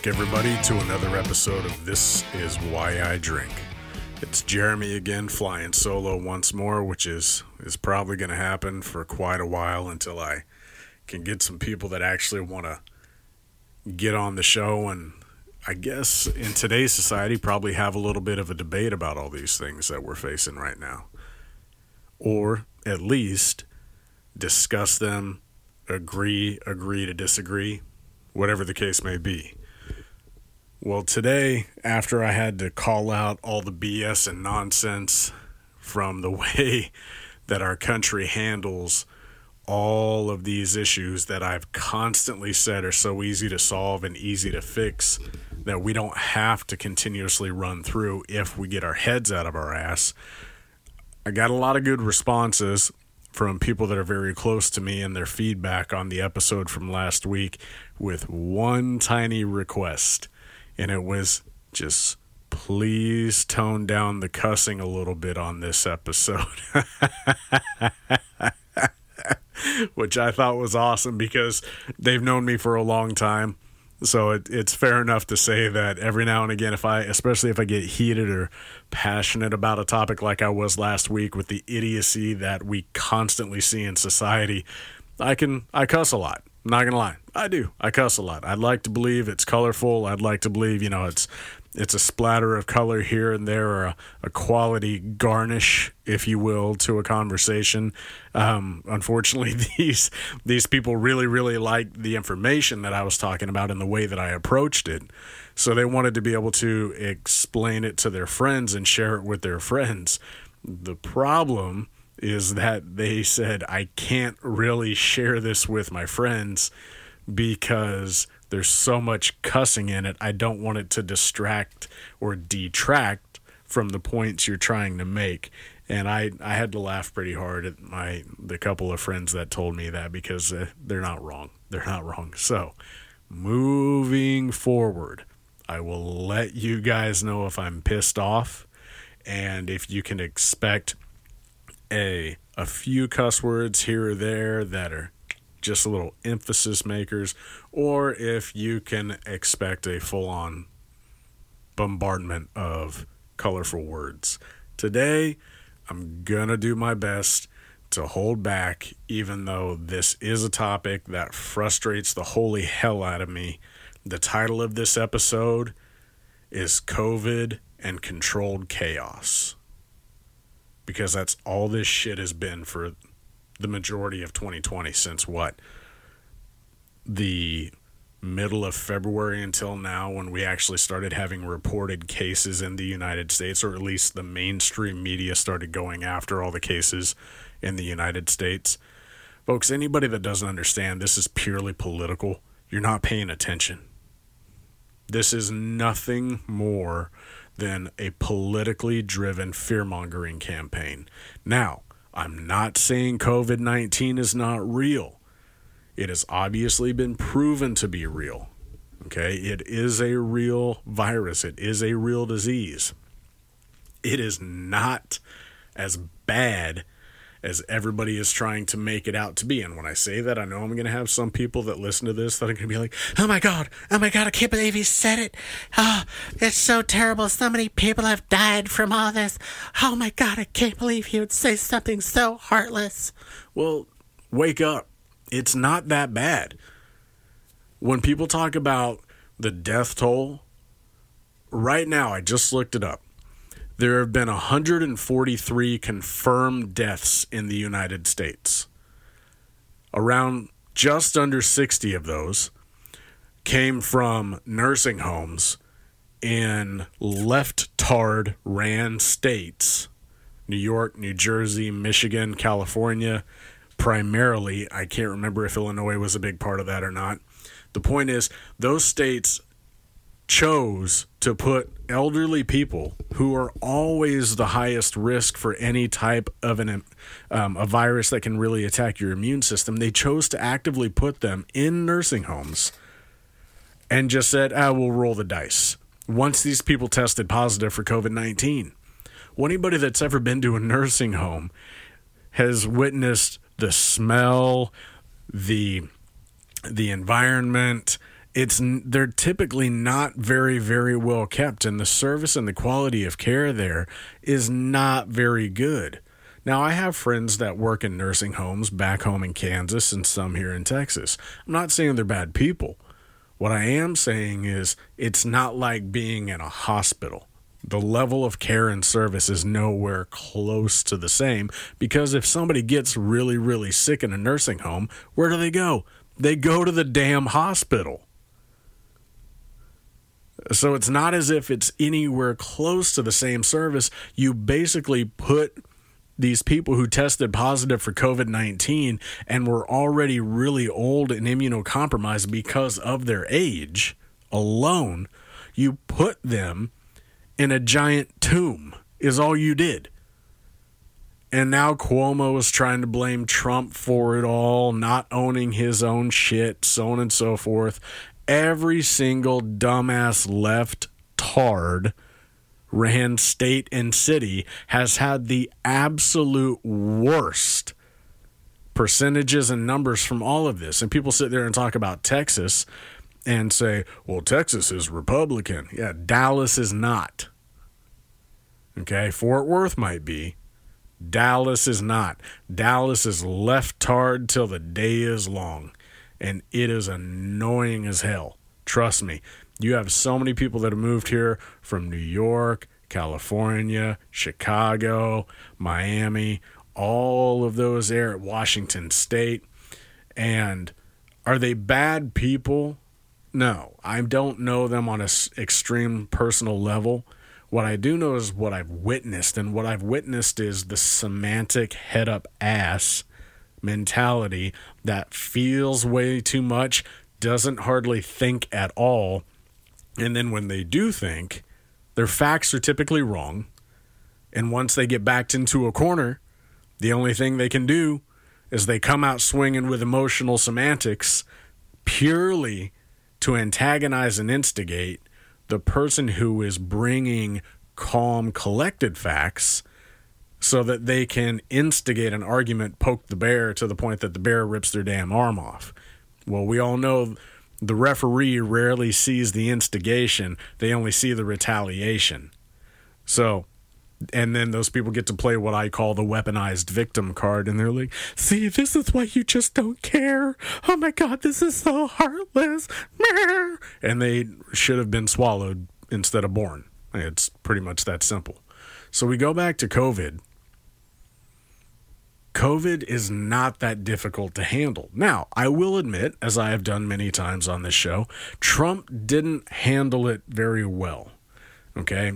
back, everybody, to another episode of This Is Why I Drink. It's Jeremy again, flying solo once more, which is is probably going to happen for quite a while until I can get some people that actually want to get on the show and I guess in today's society probably have a little bit of a debate about all these things that we're facing right now. Or at least discuss them, agree, agree to disagree, whatever the case may be. Well, today, after I had to call out all the BS and nonsense from the way that our country handles all of these issues that I've constantly said are so easy to solve and easy to fix that we don't have to continuously run through if we get our heads out of our ass. I got a lot of good responses from people that are very close to me and their feedback on the episode from last week with one tiny request. And it was just please tone down the cussing a little bit on this episode. Which I thought was awesome because they've known me for a long time so it, it's fair enough to say that every now and again, if I, especially if I get heated or passionate about a topic like I was last week with the idiocy that we constantly see in society, I can I cuss a lot. I'm not gonna lie, I do. I cuss a lot. I'd like to believe it's colorful. I'd like to believe you know it's it's a splatter of color here and there or a, a quality garnish if you will to a conversation um, unfortunately these these people really really liked the information that i was talking about and the way that i approached it so they wanted to be able to explain it to their friends and share it with their friends the problem is that they said i can't really share this with my friends because there's so much cussing in it. I don't want it to distract or detract from the points you're trying to make. And I, I had to laugh pretty hard at my the couple of friends that told me that because uh, they're not wrong. They're not wrong. So, moving forward, I will let you guys know if I'm pissed off and if you can expect a a few cuss words here or there that are just a little emphasis makers, or if you can expect a full on bombardment of colorful words. Today, I'm gonna do my best to hold back, even though this is a topic that frustrates the holy hell out of me. The title of this episode is COVID and Controlled Chaos. Because that's all this shit has been for the majority of 2020 since what the middle of February until now when we actually started having reported cases in the United States or at least the mainstream media started going after all the cases in the United States. Folks, anybody that doesn't understand this is purely political, you're not paying attention. This is nothing more than a politically driven fear mongering campaign. Now, I'm not saying COVID 19 is not real. It has obviously been proven to be real. Okay, it is a real virus, it is a real disease. It is not as bad as everybody is trying to make it out to be. And when I say that, I know I'm going to have some people that listen to this that are going to be like, oh my God, oh my God, I can't believe he said it. Oh, it's so terrible. So many people have died from all this. Oh my God, I can't believe he would say something so heartless. Well, wake up. It's not that bad. When people talk about the death toll, right now, I just looked it up there have been 143 confirmed deaths in the United States. Around just under 60 of those came from nursing homes in left tard ran states New York, New Jersey, Michigan, California, primarily. I can't remember if Illinois was a big part of that or not. The point is, those states chose to put elderly people who are always the highest risk for any type of an um, a virus that can really attack your immune system they chose to actively put them in nursing homes and just said ah we'll roll the dice. Once these people tested positive for covid-19 well anybody that's ever been to a nursing home has witnessed the smell the the environment it's they're typically not very very well kept and the service and the quality of care there is not very good. Now i have friends that work in nursing homes back home in kansas and some here in texas. I'm not saying they're bad people. What i am saying is it's not like being in a hospital. The level of care and service is nowhere close to the same because if somebody gets really really sick in a nursing home where do they go? They go to the damn hospital so it's not as if it's anywhere close to the same service. You basically put these people who tested positive for COVID 19 and were already really old and immunocompromised because of their age alone, you put them in a giant tomb, is all you did. And now Cuomo is trying to blame Trump for it all, not owning his own shit, so on and so forth every single dumbass left tard ran state and city has had the absolute worst percentages and numbers from all of this. And people sit there and talk about Texas and say, well, Texas is Republican. Yeah, Dallas is not. Okay, Fort Worth might be. Dallas is not. Dallas is left tard till the day is long and it is annoying as hell. Trust me. You have so many people that have moved here from New York, California, Chicago, Miami, all of those there at Washington State. And are they bad people? No, I don't know them on an extreme personal level. What I do know is what I've witnessed, and what I've witnessed is the semantic head up ass mentality that feels way too much, doesn't hardly think at all. And then when they do think, their facts are typically wrong. And once they get backed into a corner, the only thing they can do is they come out swinging with emotional semantics purely to antagonize and instigate the person who is bringing calm, collected facts so that they can instigate an argument, poke the bear to the point that the bear rips their damn arm off. Well, we all know the referee rarely sees the instigation, they only see the retaliation. So, and then those people get to play what I call the weaponized victim card, and they're like, see, this is why you just don't care. Oh my God, this is so heartless. And they should have been swallowed instead of born. It's pretty much that simple. So we go back to COVID COVID is not that difficult to handle. Now, I will admit, as I have done many times on this show, Trump didn't handle it very well. Okay?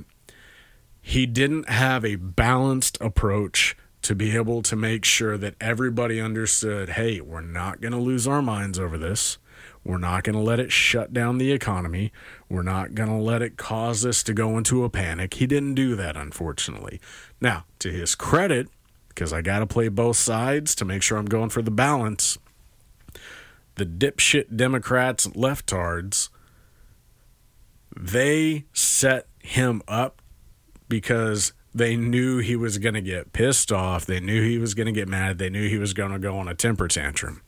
He didn't have a balanced approach to be able to make sure that everybody understood hey, we're not going to lose our minds over this. We're not going to let it shut down the economy. We're not going to let it cause us to go into a panic. He didn't do that, unfortunately. Now, to his credit, because I got to play both sides to make sure I'm going for the balance. The dipshit Democrats, leftards, they set him up because they knew he was going to get pissed off. They knew he was going to get mad. They knew he was going to go on a temper tantrum.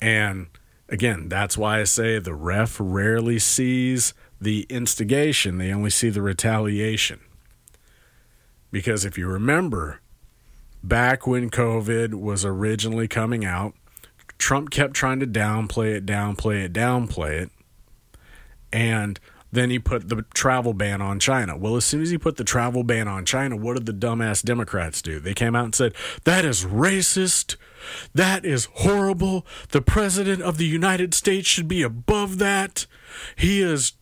And again, that's why I say the ref rarely sees the instigation, they only see the retaliation. Because if you remember, back when COVID was originally coming out, Trump kept trying to downplay it, downplay it, downplay it. And then he put the travel ban on China. Well, as soon as he put the travel ban on China, what did the dumbass Democrats do? They came out and said, that is racist. That is horrible. The president of the United States should be above that. He is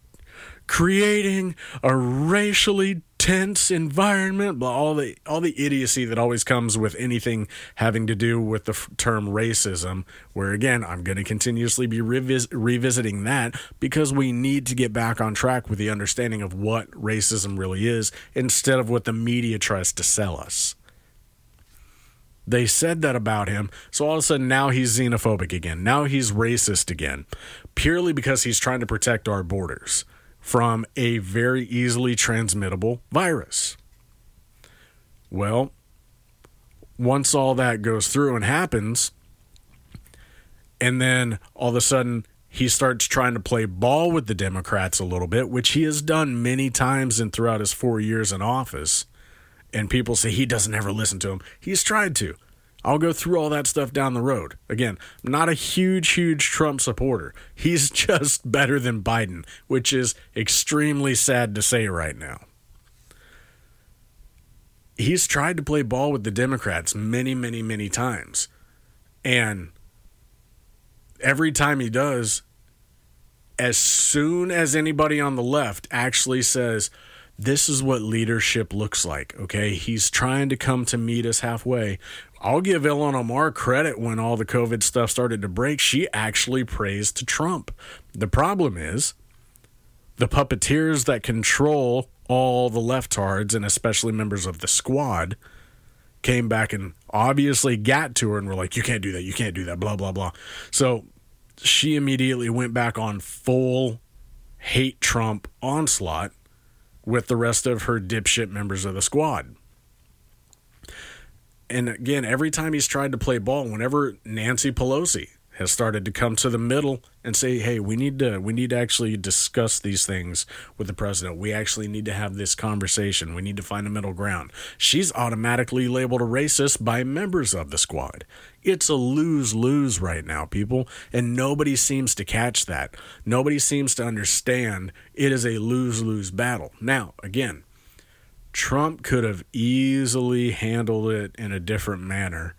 creating a racially tense environment, but all the all the idiocy that always comes with anything having to do with the f- term racism. Where again, I'm going to continuously be revis- revisiting that because we need to get back on track with the understanding of what racism really is, instead of what the media tries to sell us. They said that about him, so all of a sudden now he's xenophobic again. Now he's racist again, purely because he's trying to protect our borders from a very easily transmittable virus. Well, once all that goes through and happens, and then all of a sudden he starts trying to play ball with the Democrats a little bit, which he has done many times and throughout his four years in office. And people say he doesn't ever listen to him. He's tried to. I'll go through all that stuff down the road. Again, I'm not a huge, huge Trump supporter. He's just better than Biden, which is extremely sad to say right now. He's tried to play ball with the Democrats many, many, many times. And every time he does, as soon as anybody on the left actually says, this is what leadership looks like, okay? He's trying to come to meet us halfway. I'll give Ilhan Omar credit when all the COVID stuff started to break. She actually praised Trump. The problem is the puppeteers that control all the leftards and especially members of the squad came back and obviously got to her and were like, you can't do that, you can't do that, blah, blah, blah. So she immediately went back on full hate Trump onslaught with the rest of her dipshit members of the squad. And again, every time he's tried to play ball, whenever Nancy Pelosi has started to come to the middle and say, "Hey, we need to we need to actually discuss these things with the president. We actually need to have this conversation. We need to find a middle ground." She's automatically labeled a racist by members of the squad. It's a lose-lose right now, people, and nobody seems to catch that. Nobody seems to understand it is a lose-lose battle. Now, again, Trump could have easily handled it in a different manner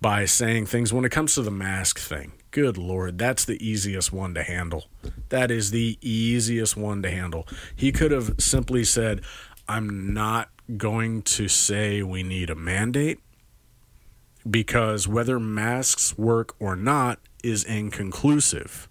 by saying things when it comes to the mask thing. Good Lord, that's the easiest one to handle. That is the easiest one to handle. He could have simply said, I'm not going to say we need a mandate because whether masks work or not is inconclusive.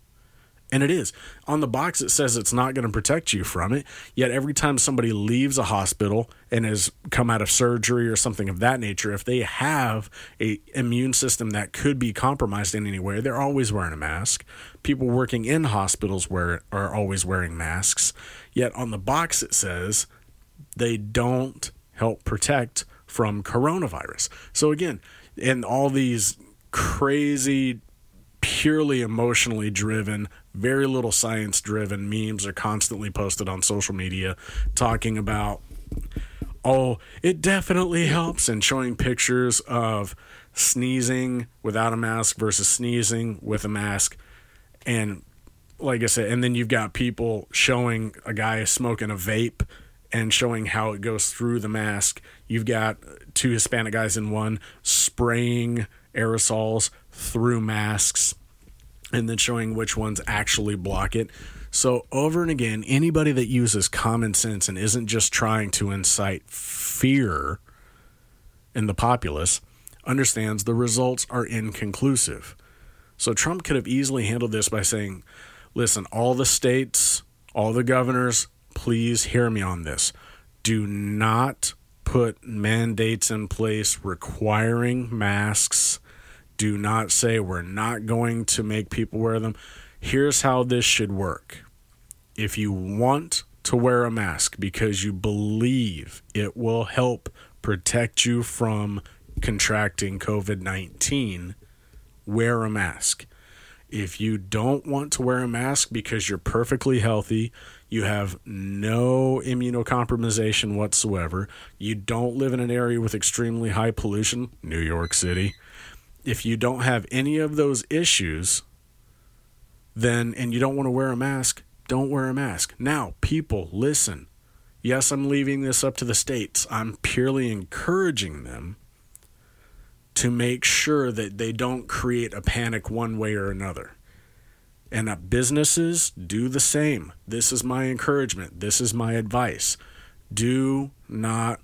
And it is. On the box, it says it's not going to protect you from it. Yet every time somebody leaves a hospital and has come out of surgery or something of that nature, if they have a immune system that could be compromised in any way, they're always wearing a mask. People working in hospitals wear are always wearing masks. Yet on the box, it says they don't help protect from coronavirus. So again, in all these crazy purely emotionally driven, very little science driven memes are constantly posted on social media talking about, oh, it definitely helps, and showing pictures of sneezing without a mask versus sneezing with a mask. And like I said, and then you've got people showing a guy smoking a vape and showing how it goes through the mask. You've got two Hispanic guys in one spraying aerosols through masks and then showing which ones actually block it. So, over and again, anybody that uses common sense and isn't just trying to incite fear in the populace understands the results are inconclusive. So, Trump could have easily handled this by saying, listen, all the states, all the governors, please hear me on this. Do not put mandates in place requiring masks do not say we're not going to make people wear them. Here's how this should work. If you want to wear a mask because you believe it will help protect you from contracting COVID 19, wear a mask. If you don't want to wear a mask because you're perfectly healthy, you have no immunocompromisation whatsoever, you don't live in an area with extremely high pollution, New York City, if you don't have any of those issues, then and you don't want to wear a mask, don't wear a mask. Now, people, listen. Yes, I'm leaving this up to the states. I'm purely encouraging them to make sure that they don't create a panic one way or another. And businesses do the same. This is my encouragement. This is my advice. Do not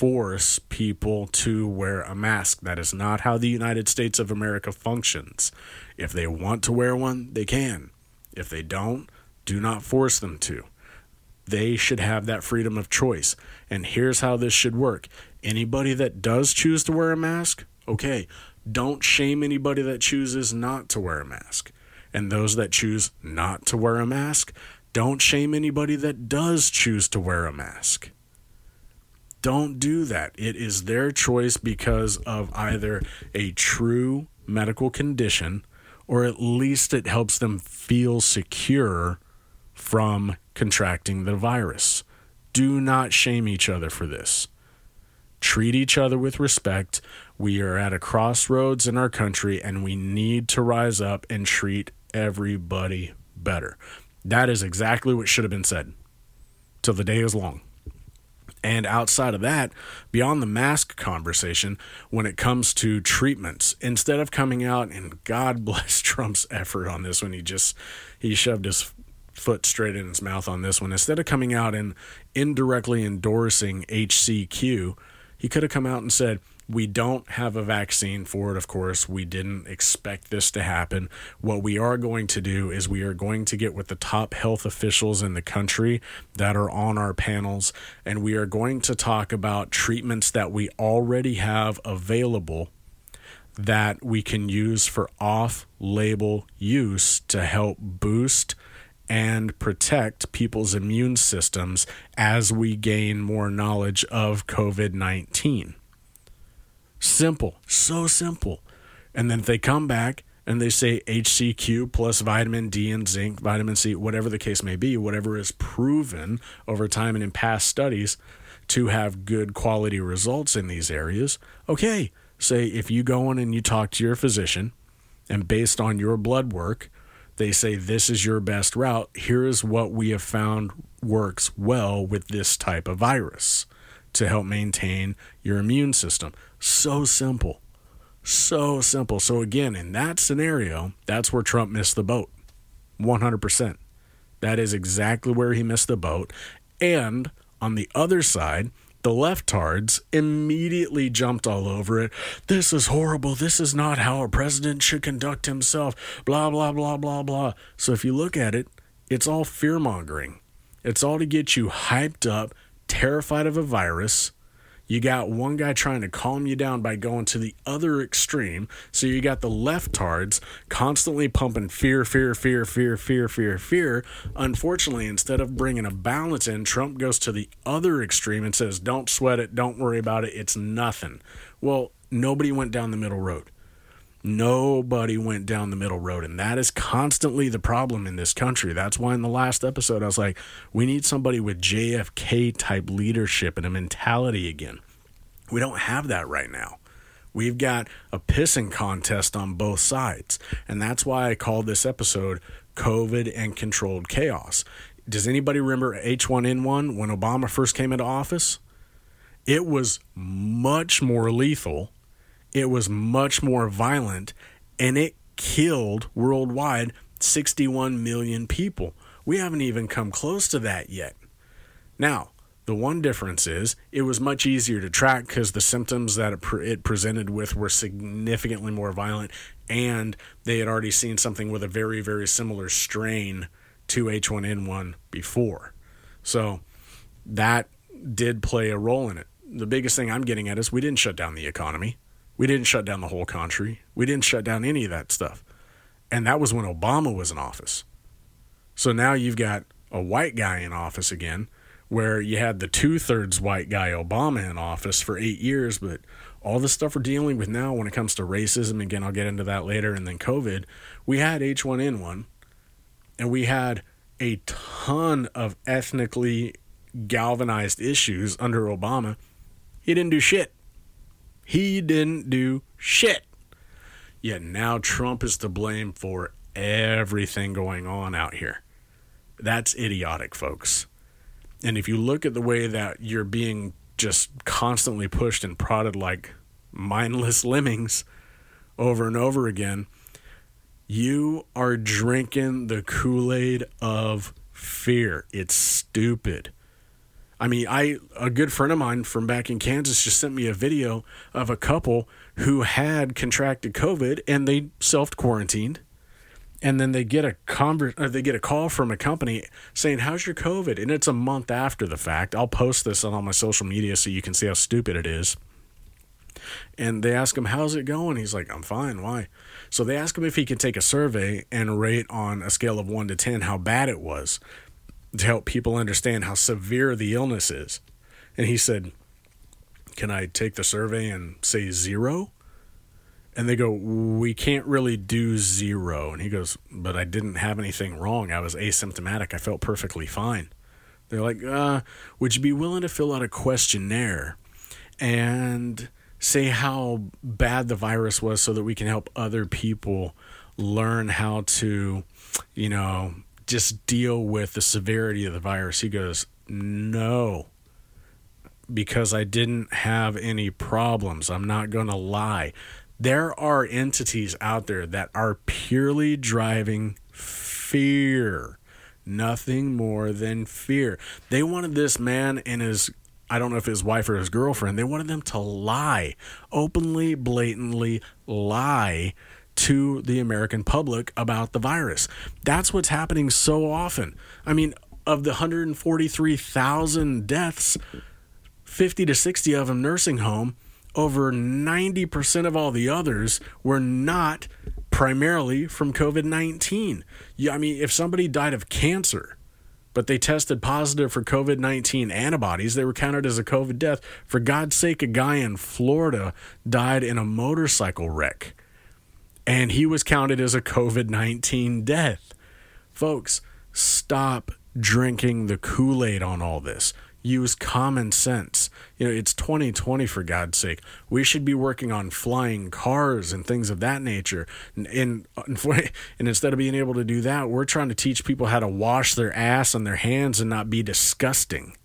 force people to wear a mask. That is not how the United States of America functions. If they want to wear one, they can. If they don't, do not force them to. They should have that freedom of choice. And here's how this should work anybody that does choose to wear a mask, okay, don't shame anybody that chooses not to wear a mask. And those that choose not to wear a mask, don't shame anybody that does choose to wear a mask don't do that. It is their choice because of either a true medical condition or at least it helps them feel secure from contracting the virus. Do not shame each other for this. Treat each other with respect. We are at a crossroads in our country and we need to rise up and treat everybody better. That is exactly what should have been said till the day is long. And outside of that, beyond the mask conversation, when it comes to treatments, instead of coming out and God bless Trump's effort on this one, he just he shoved his foot straight in his mouth on this one. Instead of coming out and indirectly endorsing HCQ, he could have come out and said, we don't have a vaccine for it, of course. We didn't expect this to happen. What we are going to do is we are going to get with the top health officials in the country that are on our panels, and we are going to talk about treatments that we already have available that we can use for off label use to help boost and protect people's immune systems as we gain more knowledge of COVID 19. Simple, so simple. And then if they come back and they say HCQ plus vitamin D and zinc, vitamin C, whatever the case may be, whatever is proven over time and in past studies to have good quality results in these areas, okay, say if you go in and you talk to your physician and based on your blood work, they say this is your best route. Here is what we have found works well with this type of virus to help maintain your immune system. So simple. So simple. So, again, in that scenario, that's where Trump missed the boat 100%. That is exactly where he missed the boat. And on the other side, the leftards immediately jumped all over it. This is horrible. This is not how a president should conduct himself. Blah, blah, blah, blah, blah. So if you look at it, it's all fear mongering. It's all to get you hyped up, terrified of a virus, you got one guy trying to calm you down by going to the other extreme. So you got the leftards constantly pumping fear, fear, fear, fear, fear, fear, fear. Unfortunately, instead of bringing a balance in, Trump goes to the other extreme and says, don't sweat it, don't worry about it, it's nothing. Well, nobody went down the middle road. Nobody went down the middle road. And that is constantly the problem in this country. That's why in the last episode, I was like, we need somebody with JFK type leadership and a mentality again. We don't have that right now. We've got a pissing contest on both sides. And that's why I called this episode COVID and Controlled Chaos. Does anybody remember H1N1 when Obama first came into office? It was much more lethal it was much more violent and it killed worldwide 61 million people. We haven't even come close to that yet. Now, the one difference is it was much easier to track because the symptoms that it, pre- it, presented with were significantly more violent, and they had already seen something with a very, very similar strain to H1N1 before. So that did play a role in it. The biggest thing I'm getting at is we didn't shut down the economy. We didn't shut down the whole country. We didn't shut down any of that stuff. And that was when Obama was in office. So now you've got a white guy in office again, where you had the two thirds white guy Obama in office for eight years, but all the stuff we're dealing with now when it comes to racism, again, I'll get into that later, and then COVID, we had H1N1, and we had a ton of ethnically galvanized issues under Obama. He didn't do shit. He didn't do shit. Yet now Trump is to blame for everything going on out here. That's idiotic, folks. And if you look at the way that you're being just constantly pushed and prodded like mindless lemmings over and over again, you are drinking the Kool Aid of fear. It's stupid. I mean, I a good friend of mine from back in Kansas just sent me a video of a couple who had contracted COVID and they self quarantined, and then they get a conver- or they get a call from a company saying, "How's your COVID?" And it's a month after the fact. I'll post this on all my social media so you can see how stupid it is. And they ask him, "How's it going?" He's like, "I'm fine. Why?" So they ask him if he could take a survey and rate on a scale of one to ten how bad it was to help people understand how severe the illness is. And he said, Can I take the survey and say zero? And they go, We can't really do zero. And he goes, But I didn't have anything wrong. I was asymptomatic. I felt perfectly fine. They're like, uh, Would you be willing to fill out a questionnaire and say how bad the virus was so that we can help other people learn how to, you know, just deal with the severity of the virus? He goes, No because I didn't have any problems. I'm not going to lie there are entities out there that are purely driving fear. Nothing more than fear. They wanted this man and his, I don't know if his wife or his girlfriend, they wanted them to lie, openly, blatantly lie to the American public about the virus. That's what's happening so often. I mean, of the 143,000 deaths, 50 to 60 of them nursing home, over 90% of all the others were not primarily from COVID 19. Yeah, I mean, if somebody died of cancer, but they tested positive for COVID 19 antibodies, they were counted as a COVID death. For God's sake, a guy in Florida died in a motorcycle wreck, and he was counted as a COVID 19 death. Folks, stop drinking the Kool Aid on all this use common sense. You know, it's 2020 for God's sake. We should be working on flying cars and things of that nature. And, and, and instead of being able to do that, we're trying to teach people how to wash their ass and their hands and not be disgusting.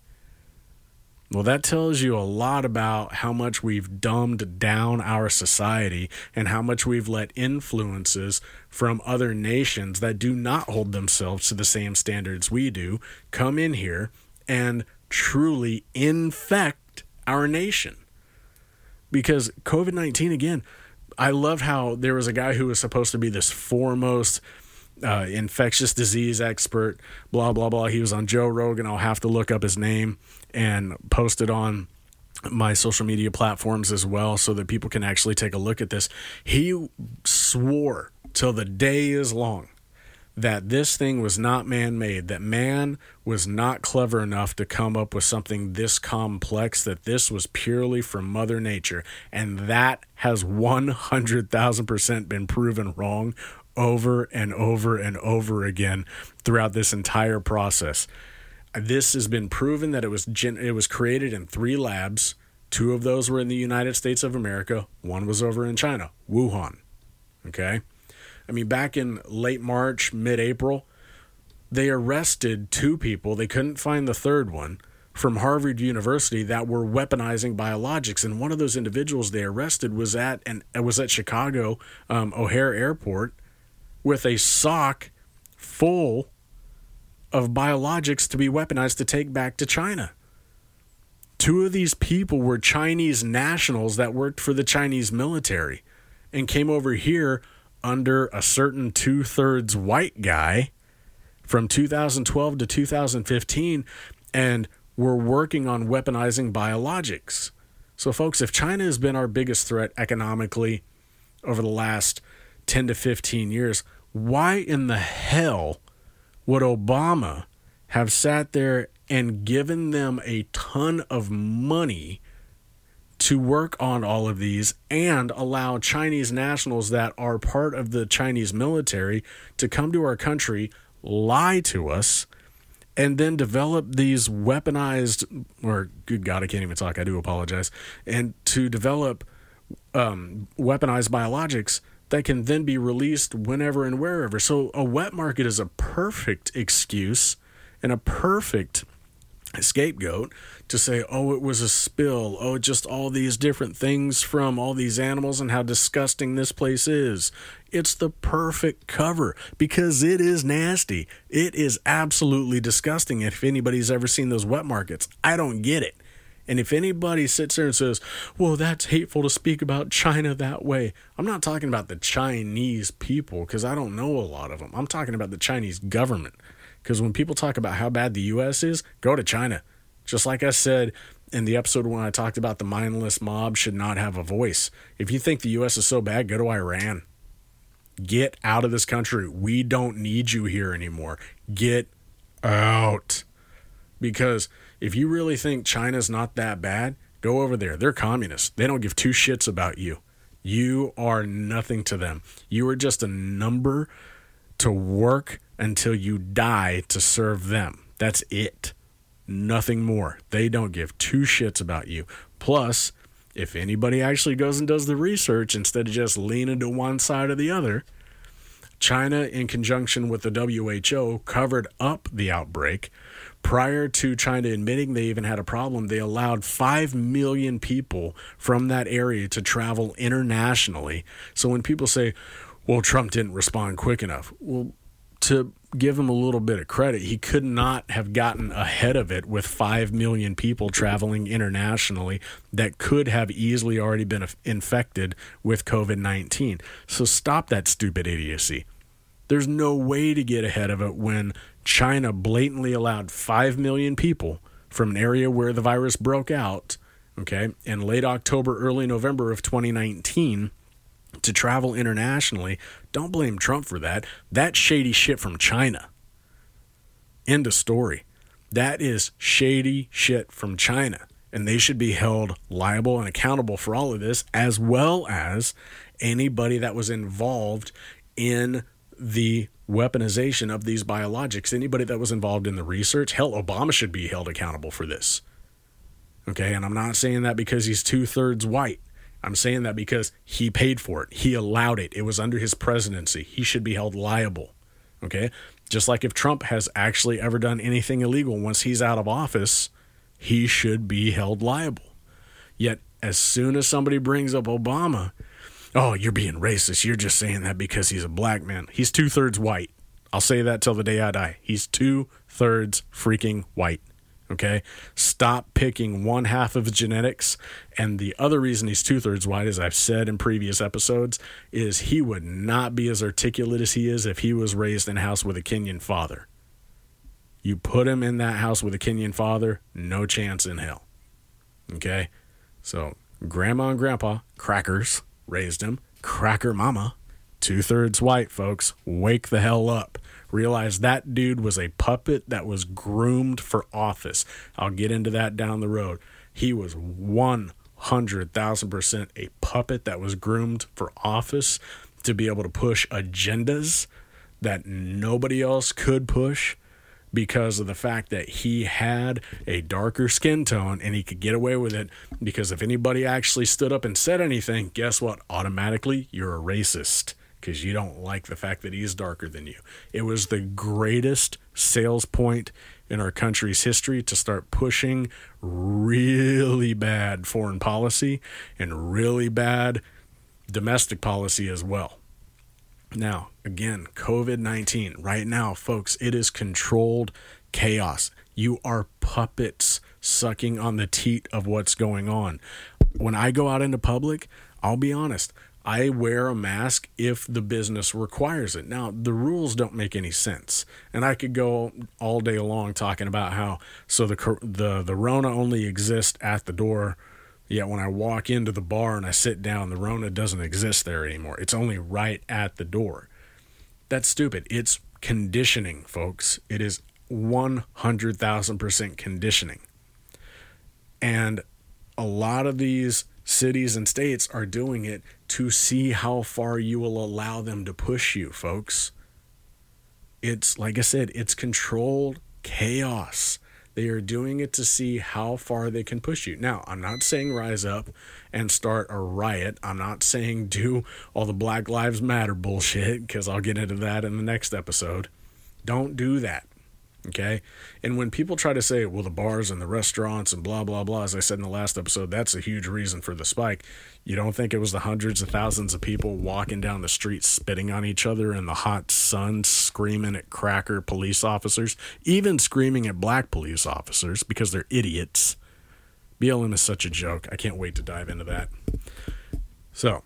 Well, that tells you a lot about how much we've dumbed down our society and how much we've let influences from other nations that do not hold themselves to the same standards we do come in here and truly infect our nation. Because COVID 19, again, I love how there was a guy who was supposed to be this foremost uh, infectious disease expert, blah, blah, blah. He was on Joe Rogan. I'll have to look up his name and post it on my social media platforms as well so that people can actually take a look at this. He swore till the day is long that this thing was not man made, that man was not clever enough to come up with something this complex, that this was purely from Mother Nature. And that has 100,000% been proven wrong over and over and over again throughout this entire process. This has been proven that it was gen- it was created in three labs. Two of those were in the United States of America. One was over in China, Wuhan. Okay? I mean, back in late March, mid April, they arrested two people. They couldn't find the third one from Harvard University that were weaponizing biologics, and one of those individuals they arrested was at and was at Chicago um, O'Hare Airport with a sock full of biologics to be weaponized to take back to China. Two of these people were Chinese nationals that worked for the Chinese military and came over here under a certain two thirds white guy from 2012 to 2015, and we're working on weaponizing biologics. So, folks, if China has been our biggest threat economically over the last 10 to 15 years, why in the hell would Obama have sat there and given them a ton of money to work on all of these and allow Chinese nationals that are part of the Chinese military to come to our country, lie to us, and then develop these weaponized, or good God, I can't even talk, I do apologize, and to develop um, weaponized biologics that can then be released whenever and wherever. So a wet market is a perfect excuse and a perfect scapegoat to say, oh, it was a spill. Oh, just all these different things from all these animals and how disgusting this place is. It's the perfect cover because it is nasty. It is absolutely disgusting. If anybody's ever seen those wet markets, I don't get it. And if anybody sits there and says, well, that's hateful to speak about China that way, I'm not talking about the Chinese people because I don't know a lot of them. I'm talking about the Chinese government. Because when people talk about how bad the U.S. is, go to China. Just like I said in the episode when I talked about the mindless mob should not have a voice. If you think the U.S. is so bad, go to Iran. Get out of this country. We don't need you here anymore. Get out. Because if you really think China's not that bad, go over there. They're communists. They don't give two shits about you. You are nothing to them. You are just a number to work until you die to serve them. That's it. Nothing more. They don't give two shits about you. Plus, if anybody actually goes and does the research instead of just leaning to one side or the other, China, in conjunction with the WHO, covered up the outbreak. Prior to China admitting they even had a problem, they allowed 5 million people from that area to travel internationally. So when people say, well, Trump didn't respond quick enough, well, to give him a little bit of credit, he could not have gotten ahead of it with 5 million people traveling internationally that could have easily already been infected with COVID 19. So stop that stupid idiocy. There's no way to get ahead of it when China blatantly allowed 5 million people from an area where the virus broke out, okay, in late October, early November of 2019 to travel internationally. Don't blame Trump for that. That's shady shit from China. End of story. That is shady shit from China. And they should be held liable and accountable for all of this, as well as anybody that was involved in the weaponization of these biologics. Anybody that was involved in the research, hell, Obama should be held accountable for this. Okay, and I'm not saying that because he's two thirds white. I'm saying that because he paid for it. He allowed it. It was under his presidency. He should be held liable. Okay? Just like if Trump has actually ever done anything illegal once he's out of office, he should be held liable. Yet, as soon as somebody brings up Obama, oh, you're being racist. You're just saying that because he's a black man. He's two thirds white. I'll say that till the day I die. He's two thirds freaking white. Okay? Stop picking one half of his genetics. And the other reason he's two thirds white, as I've said in previous episodes, is he would not be as articulate as he is if he was raised in a house with a Kenyan father. You put him in that house with a Kenyan father, no chance in hell. Okay? So, grandma and grandpa, crackers, raised him. Cracker mama, two thirds white, folks. Wake the hell up. Realize that dude was a puppet that was groomed for office. I'll get into that down the road. He was 100,000% a puppet that was groomed for office to be able to push agendas that nobody else could push because of the fact that he had a darker skin tone and he could get away with it because if anybody actually stood up and said anything, guess what? Automatically, you're a racist because you don't like the fact that he's darker than you. It was the greatest sales point in our country's history to start pushing really bad foreign policy and really bad domestic policy as well. Now, again, COVID 19, right now, folks, it is controlled chaos. You are puppets sucking on the teat of what's going on. When I go out into public, I'll be honest, I wear a mask if the business requires it. Now, the rules don't make any sense. And I could go all day long talking about how so the the the Rona only exists at the door Yet when I walk into the bar and I sit down, the Rona doesn't exist there anymore. It's only right at the door. That's stupid. It's conditioning, folks. It is 100,000% conditioning. And a lot of these cities and states are doing it to see how far you will allow them to push you, folks. It's, like I said, it's controlled chaos. They are doing it to see how far they can push you. Now, I'm not saying rise up and start a riot. I'm not saying do all the Black Lives Matter bullshit, because I'll get into that in the next episode. Don't do that. Okay. And when people try to say, well, the bars and the restaurants and blah, blah, blah, as I said in the last episode, that's a huge reason for the spike. You don't think it was the hundreds of thousands of people walking down the street spitting on each other in the hot sun, screaming at cracker police officers, even screaming at black police officers because they're idiots. BLM is such a joke. I can't wait to dive into that. So,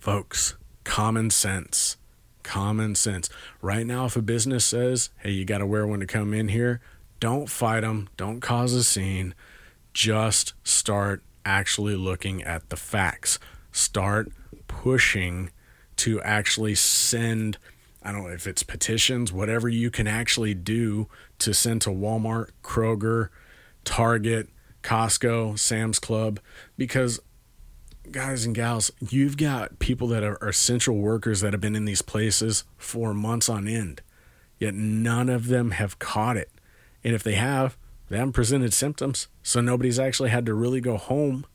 folks, common sense common sense. Right now, if a business says, hey, you got to wear one to come in here, don't fight them, don't cause a scene. Just start actually looking at the facts. Start pushing to actually send, I don't know if it's petitions, whatever you can actually do to send to Walmart, Kroger, Target, Costco, Sam's Club, because guys and gals, you've got people that are essential workers that have been in these places for months on end, yet none of them have caught it. And if they have, they haven't presented symptoms, so nobody's actually had to really go home.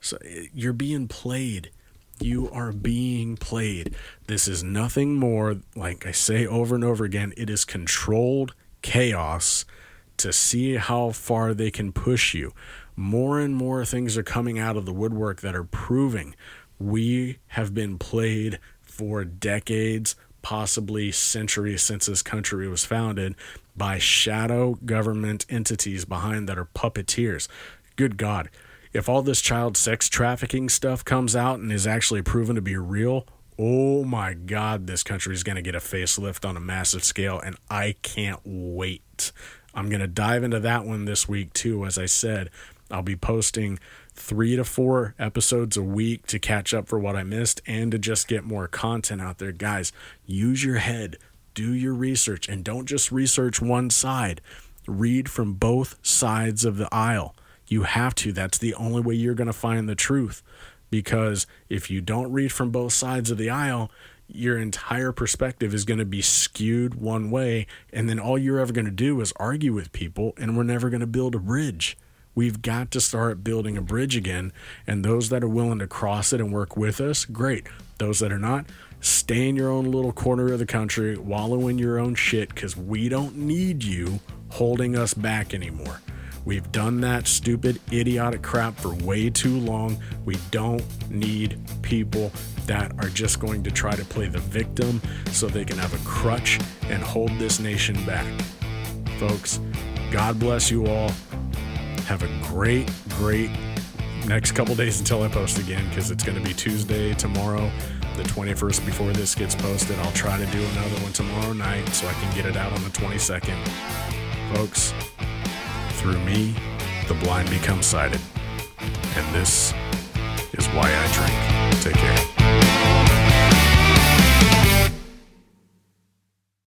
So eh, you're being played. You are being played. This is nothing more, like I say over and over again, it is controlled chaos to see how far they can push you. More and more things are coming out of the woodwork that are proving we have been played for decades, possibly centuries since this country was founded, by shadow government entities behind that are puppeteers. Good God. If all this child sex trafficking stuff comes out and is actually proven to be real, oh my God, this country is going to get a facelift on a massive scale, and I can't wait. I'm going to dive into that one this week, too. As I said, I'll be posting three to four episodes a week to catch up for what I missed and to just get more content out there. Guys, use your head, do your research, and don't just research one side. Read from both sides of the aisle. You have to. That's the only way you're going to find the truth. Because if you don't read from both sides of the aisle, your entire perspective is going to be skewed one way. And then all you're ever going to do is argue with people, and we're never going to build a bridge. We've got to start building a bridge again. And those that are willing to cross it and work with us, great. Those that are not, stay in your own little corner of the country, wallow in your own shit, because we don't need you holding us back anymore. We've done that stupid, idiotic crap for way too long. We don't need people that are just going to try to play the victim so they can have a crutch and hold this nation back. Folks, God bless you all. Have a great, great next couple days until I post again because it's going to be Tuesday tomorrow, the 21st before this gets posted. I'll try to do another one tomorrow night so I can get it out on the 22nd. Folks, through me, the blind become sighted. And this is why I drink.